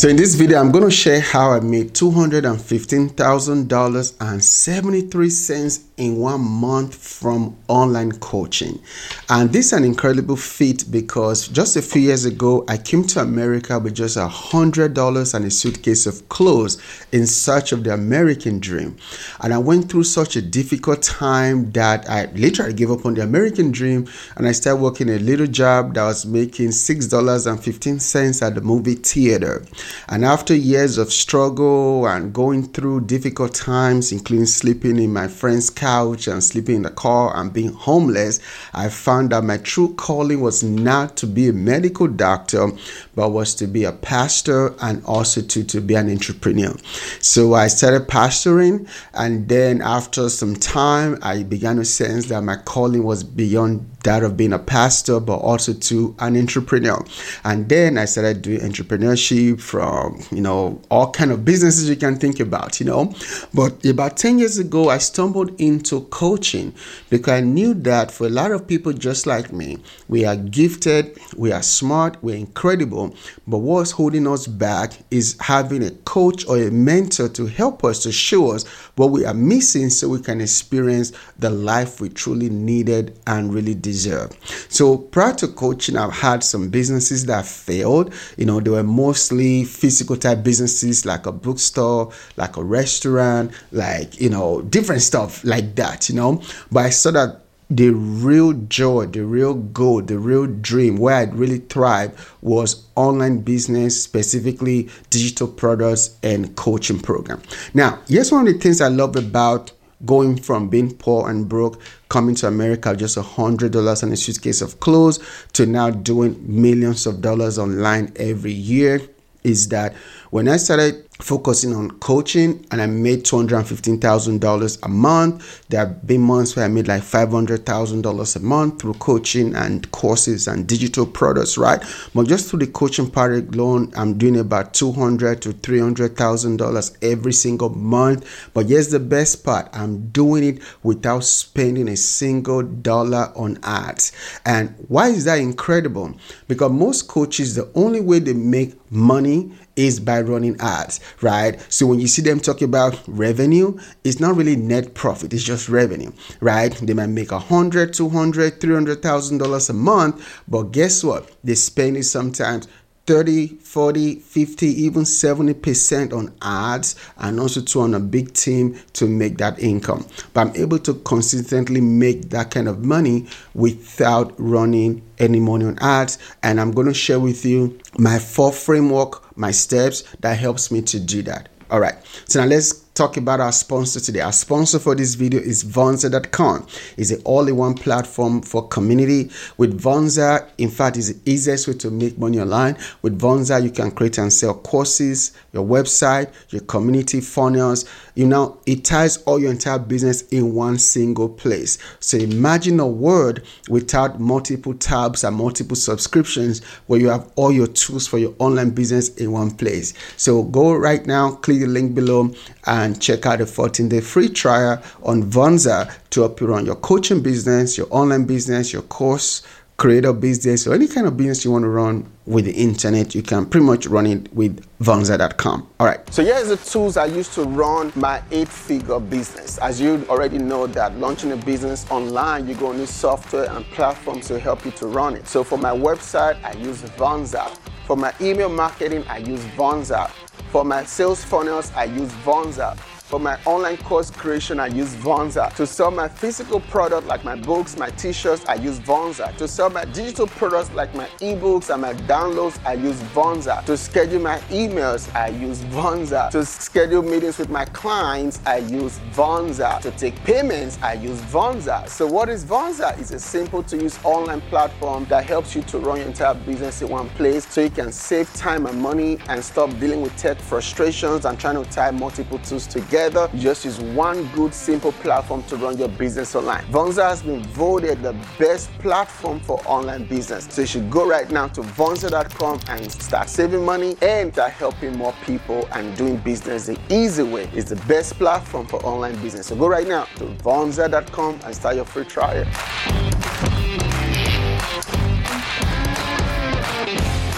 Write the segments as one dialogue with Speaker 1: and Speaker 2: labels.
Speaker 1: So in this video, I'm going to share how I made $215,000.73 in one month from online coaching. And this is an incredible feat because just a few years ago, I came to America with just a $100 and a suitcase of clothes in search of the American dream. And I went through such a difficult time that I literally gave up on the American dream and I started working a little job that was making $6.15 at the movie theater. And after years of struggle and going through difficult times, including sleeping in my friend's couch and sleeping in the car and being homeless, I found that my true calling was not to be a medical doctor, but was to be a pastor and also to, to be an entrepreneur. So I started pastoring, and then after some time, I began to sense that my calling was beyond that of being a pastor, but also to an entrepreneur. And then I started doing entrepreneurship from, you know, all kind of businesses you can think about, you know. But about 10 years ago, I stumbled into coaching because I knew that for a lot of people just like me, we are gifted, we are smart, we're incredible. But what's holding us back is having a coach or a mentor to help us to show us what we are missing so we can experience the life we truly needed and really deserve deserve. So prior to coaching, I've had some businesses that failed. You know, they were mostly physical type businesses like a bookstore, like a restaurant, like, you know, different stuff like that, you know. But I saw that the real joy, the real goal, the real dream, where I'd really thrive was online business, specifically digital products and coaching program. Now, here's one of the things I love about going from being poor and broke, coming to America just a hundred dollars and a suitcase of clothes to now doing millions of dollars online every year is that when I started focusing on coaching and I made $215,000 a month. There have been months where I made like $500,000 a month through coaching and courses and digital products, right? But just through the coaching part alone, I'm doing about $200 to $300,000 every single month. But here's the best part. I'm doing it without spending a single dollar on ads. And why is that incredible? Because most coaches, the only way they make money is by running ads, right? So when you see them talk about revenue, it's not really net profit, it's just revenue, right? They might make a hundred, two hundred, three hundred thousand dollars a month, but guess what? They spend it sometimes 30, 40, 50, even 70% on ads and also to on a big team to make that income. But I'm able to consistently make that kind of money without running any money on ads. And I'm going to share with you my four framework, my steps that helps me to do that. All right. So now let's talk about our sponsor today. Our sponsor for this video is Vonza.com. It's an all-in-one platform for community. With Vonza, in fact, it's the easiest way to make money online. With Vonza, you can create and sell courses, your website, your community funnels. You know, it ties all your entire business in one single place. So imagine a world without multiple tabs and multiple subscriptions where you have all your tools for your online business in one place. So go right now, click the link below and and check out the 14 day free trial on Vonza to help you run your coaching business, your online business, your course creator business, or any kind of business you want to run with the internet. You can pretty much run it with Vonza.com. All right. So here's the tools I use to run my eight-figure business. As you already know that launching a business online, you're going to need software and platforms to help you to run it. So for my website, I use Vonza. For my email marketing, I use Vonza. For my sales funnels, I use Vonza. For my online course creation, I use Vonza. To sell my physical product like my books, my t-shirts, I use Vonza. To sell my digital products like my ebooks and my downloads, I use Vonza. To schedule my emails, I use Vonza. To schedule meetings with my clients, I use Vonza. To take payments, I use Vonza. So what is Vonza? It's a simple to use online platform that helps you to run your entire business in one place so you can save time and money and stop dealing with tech frustrations and trying to tie multiple tools together together, just use one good, simple platform to run your business online. Vonza has been voted the best platform for online business. So you should go right now to Vonza.com and start saving money and start helping more people and doing business the easy way. It's the best platform for online business. So go right now to Vonza.com and start your free trial.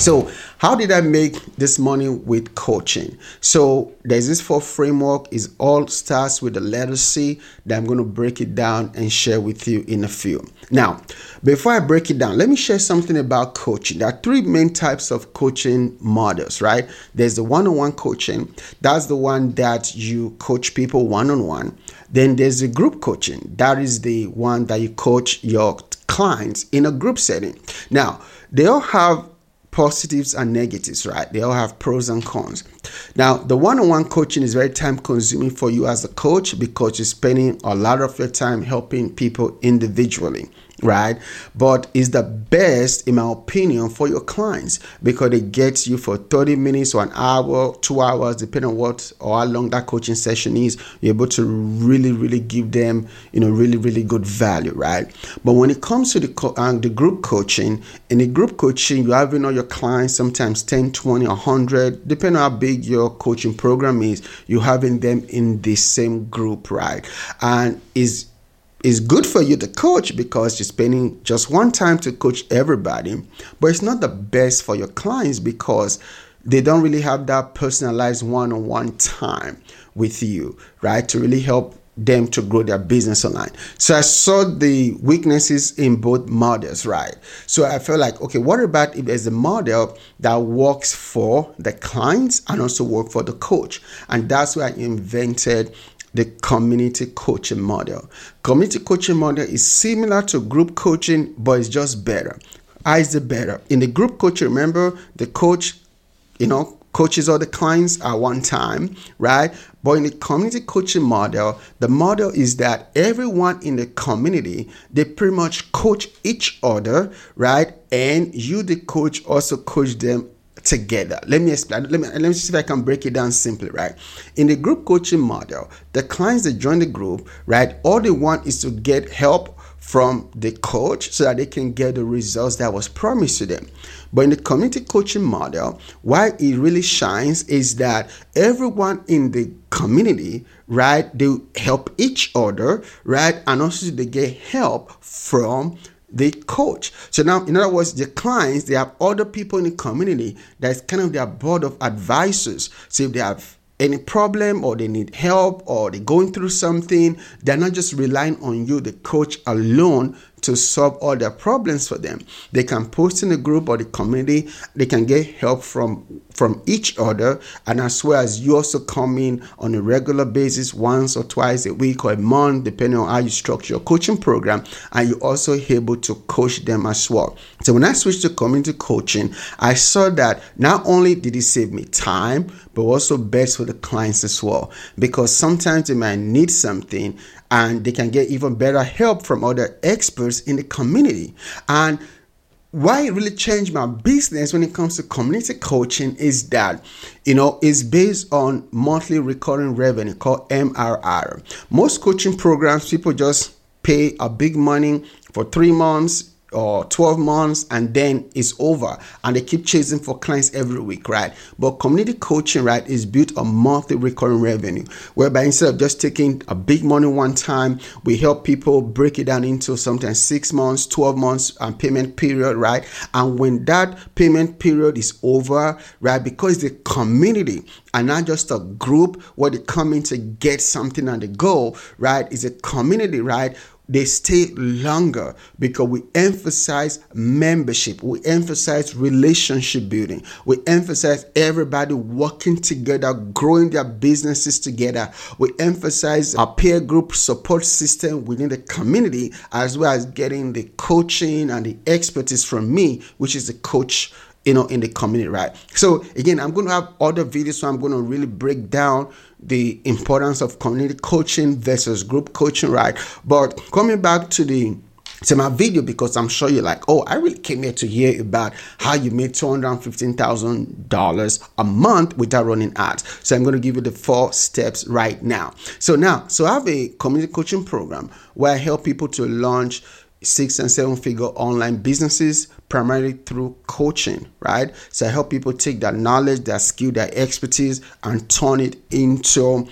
Speaker 1: So how did I make this money with coaching? So there's this four framework. It all starts with the letter C that I'm going to break it down and share with you in a few. Now, before I break it down, let me share something about coaching. There are three main types of coaching models, right? There's the one-on-one coaching. That's the one that you coach people one-on-one. Then there's the group coaching. That is the one that you coach your clients in a group setting. Now, they all have positives and negatives, right? They all have pros and cons. Now, the one on one coaching is very time consuming for you as a coach because you're spending a lot of your time helping people individually right? But it's the best, in my opinion, for your clients because it gets you for 30 minutes or an hour, two hours, depending on what or how long that coaching session is. You're able to really, really give them, you know, really, really good value, right? But when it comes to the co- uh, the group coaching, in the group coaching, you're having all your clients sometimes 10, 20, 100, depending on how big your coaching program is, you're having them in the same group, right? And is it's good for you to coach because you're spending just one time to coach everybody, but it's not the best for your clients because they don't really have that personalized one on one time with you, right? To really help them to grow their business online. So I saw the weaknesses in both models, right? So I felt like, okay, what about if there's a model that works for the clients and also work for the coach? And that's why I invented the community coaching model. Community coaching model is similar to group coaching, but it's just better. How is it better? In the group coaching, remember the coach, you know, coaches all the clients at one time, right? But in the community coaching model, the model is that everyone in the community, they pretty much coach each other, right? And you, the coach, also coach them together. Let me explain. Let me let me see if I can break it down simply, right? In the group coaching model, the clients that join the group, right, all they want is to get help from the coach so that they can get the results that was promised to them. But in the community coaching model, why it really shines is that everyone in the community, right, they help each other, right, and also they get help from the coach. So now, in other words, the clients, they have other people in the community that's kind of their board of advisors. So if they have any problem or they need help or they're going through something, they're not just relying on you, the coach alone, to solve all their problems for them. They can post in the group or the community, they can get help from from each other, and as well as you also come in on a regular basis, once or twice a week or a month, depending on how you structure your coaching program, and you're also able to coach them as well. So when I switched to community coaching, I saw that not only did it save me time, but also best for the clients as well. Because sometimes they might need something and they can get even better help from other experts in the community. And why it really changed my business when it comes to community coaching is that you know it's based on monthly recurring revenue called MRR. Most coaching programs people just pay a big money for 3 months or 12 months and then it's over. And they keep chasing for clients every week right? But community coaching right is built on monthly recurring revenue whereby instead of just taking a big money one time we help people break it down into sometimes six months 12 months and payment period right? And when that payment period is over right because the community and not just a group where they come in to get something and they go right is a community right they stay longer because we emphasize membership we emphasize relationship building we emphasize everybody working together growing their businesses together. We emphasize our peer group support system within the community as well as getting the coaching and the expertise from me which is the coach you know in the community right so again i'm going to have other videos so i'm going to really break down the importance of community coaching versus group coaching, right? But coming back to the to my video because I'm sure you're like, oh, I really came here to hear about how you made $215,000 a month without running ads. So I'm going to give you the four steps right now. So now, so I have a community coaching program where I help people to launch six and seven figure online businesses primarily through coaching, right? So I help people take that knowledge, that skill, that expertise and turn it into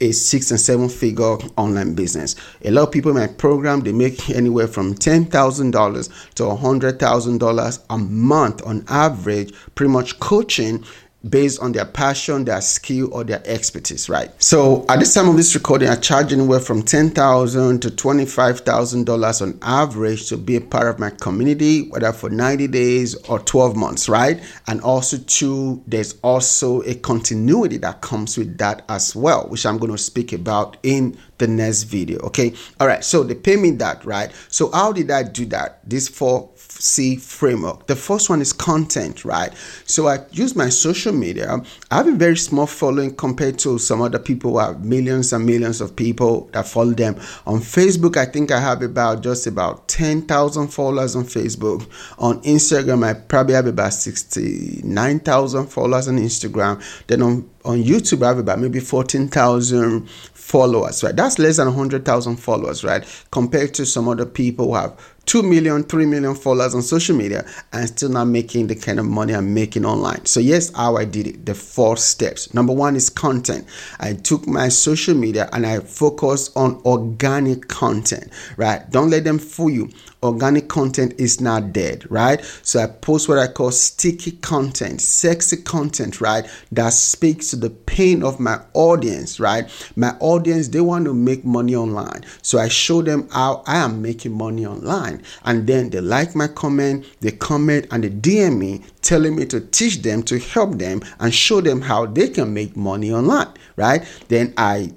Speaker 1: a six and seven figure online business. A lot of people in my program they make anywhere from ten thousand dollars to hundred thousand dollars a month on average, pretty much coaching based on their passion, their skill, or their expertise, right? So at this time of this recording, I charge anywhere from ten thousand to twenty-five thousand dollars on average to be a part of my community, whether for ninety days or twelve months, right? And also, too, there's also a continuity that comes with that as well, which I'm going to speak about in the next video. Okay, all right. So they pay me that, right? So how did I do that? This four C framework. The first one is content, right? So I use my social media. I have a very small following compared to some other people who have millions and millions of people that follow them. On Facebook, I think I have about just about 10,000 followers on Facebook. On Instagram, I probably have about 69,000 followers on Instagram. Then on on YouTube, I have about maybe 14,000 followers, right? That's less than 100,000 followers, right? Compared to some other people who have 2 million, 3 million followers on social media and still not making the kind of money I'm making online. So, yes, how I did it. The four steps. Number one is content. I took my social media and I focused on organic content, right? Don't let them fool you organic content is not dead, right? So I post what I call sticky content, sexy content, right? That speaks to the pain of my audience, right? My audience, they want to make money online. So I show them how I am making money online. And then they like my comment, they comment and they DM me telling me to teach them, to help them and show them how they can make money online, right? Then I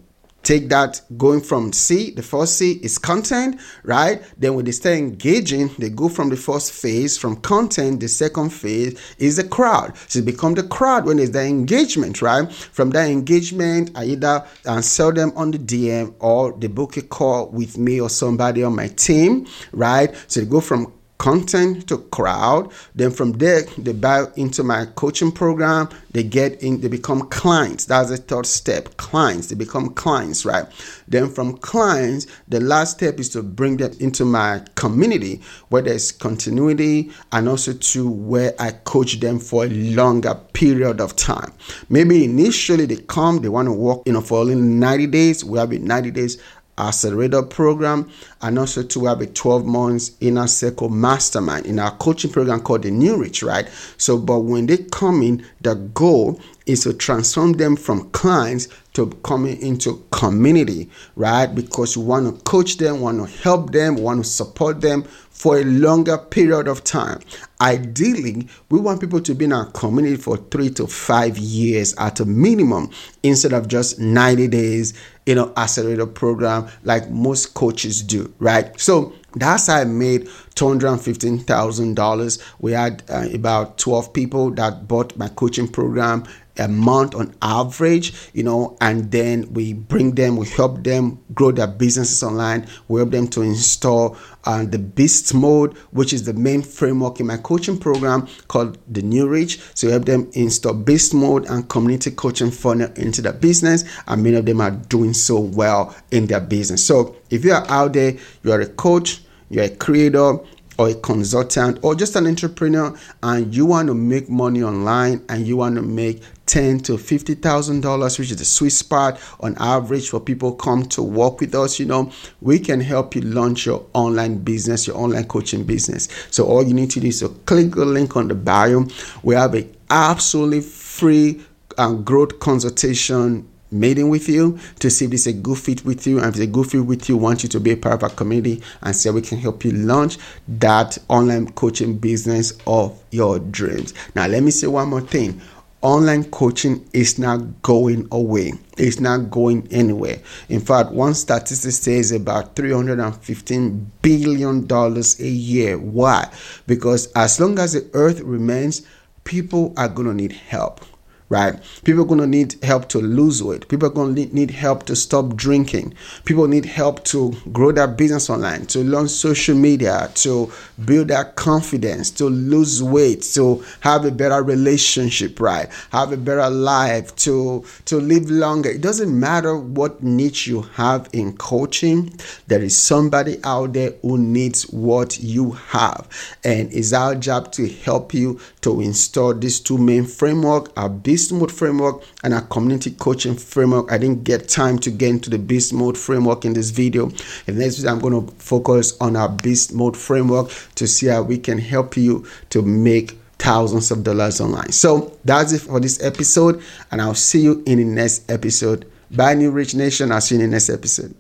Speaker 1: take that going from C, the first C is content, right? Then when they start engaging, they go from the first phase, from content, the second phase is the crowd. So it become the crowd when it's the engagement, right? From that engagement, I either and sell them on the DM or they book a call with me or somebody on my team, right? So they go from content to crowd then from there they buy into my coaching program they get in they become clients. That's the third step clients. They become clients right? Then from clients the last step is to bring them into my community where there's continuity and also to where i coach them for a longer period of time. Maybe initially they come they want to work you know for only 90 days. We have it 90 days accelerator program and also to have a 12 months inner circle mastermind in our coaching program called the new rich right? So but when they come in the goal is to transform them from clients to coming into community right? Because we want to coach them want to help them want to support them for a longer period of time. Ideally we want people to be in our community for three to five years at a minimum instead of just 90 days you know accelerator program like most coaches do right? So that's how I made $215,000. We had uh, about 12 people that bought my coaching program a month on average, you know, and then we bring them, we help them grow their businesses online. We help them to install uh, the Beast Mode, which is the main framework in my coaching program called the New Rich. So we help them install Beast Mode and community coaching funnel into their business, and many of them are doing so well in their business. So if you are out there, you are a coach, you're a creator, or a consultant or just an entrepreneur and you want to make money online and you want to make ten to fifty thousand dollars, which is the sweet spot on average for people come to work with us. You know, we can help you launch your online business, your online coaching business. So all you need to do is to click the link on the bio. We have a absolutely free um, growth consultation meeting with you to see if is a good fit with you. And if it's a good fit with you, want you to be a part of our community and see we can help you launch that online coaching business of your dreams. Now, let me say one more thing online coaching is not going away. It's not going anywhere. In fact, one statistic says about $315 billion a year. Why? Because as long as the earth remains, people are going to need help right? People are going to need help to lose weight. People are going to need help to stop drinking. People need help to grow their business online, to learn social media, to build their confidence, to lose weight, to have a better relationship, right? Have a better life, to to live longer. It doesn't matter what niche you have in coaching. There is somebody out there who needs what you have, and it's our job to help you to install these two main framework. Our beast mode framework and our community coaching framework. I didn't get time to get into the beast mode framework in this video. And next video, I'm going to focus on our beast mode framework to see how we can help you to make thousands of dollars online. So that's it for this episode, and I'll see you in the next episode. Bye, New Rich Nation. I'll see you in the next episode.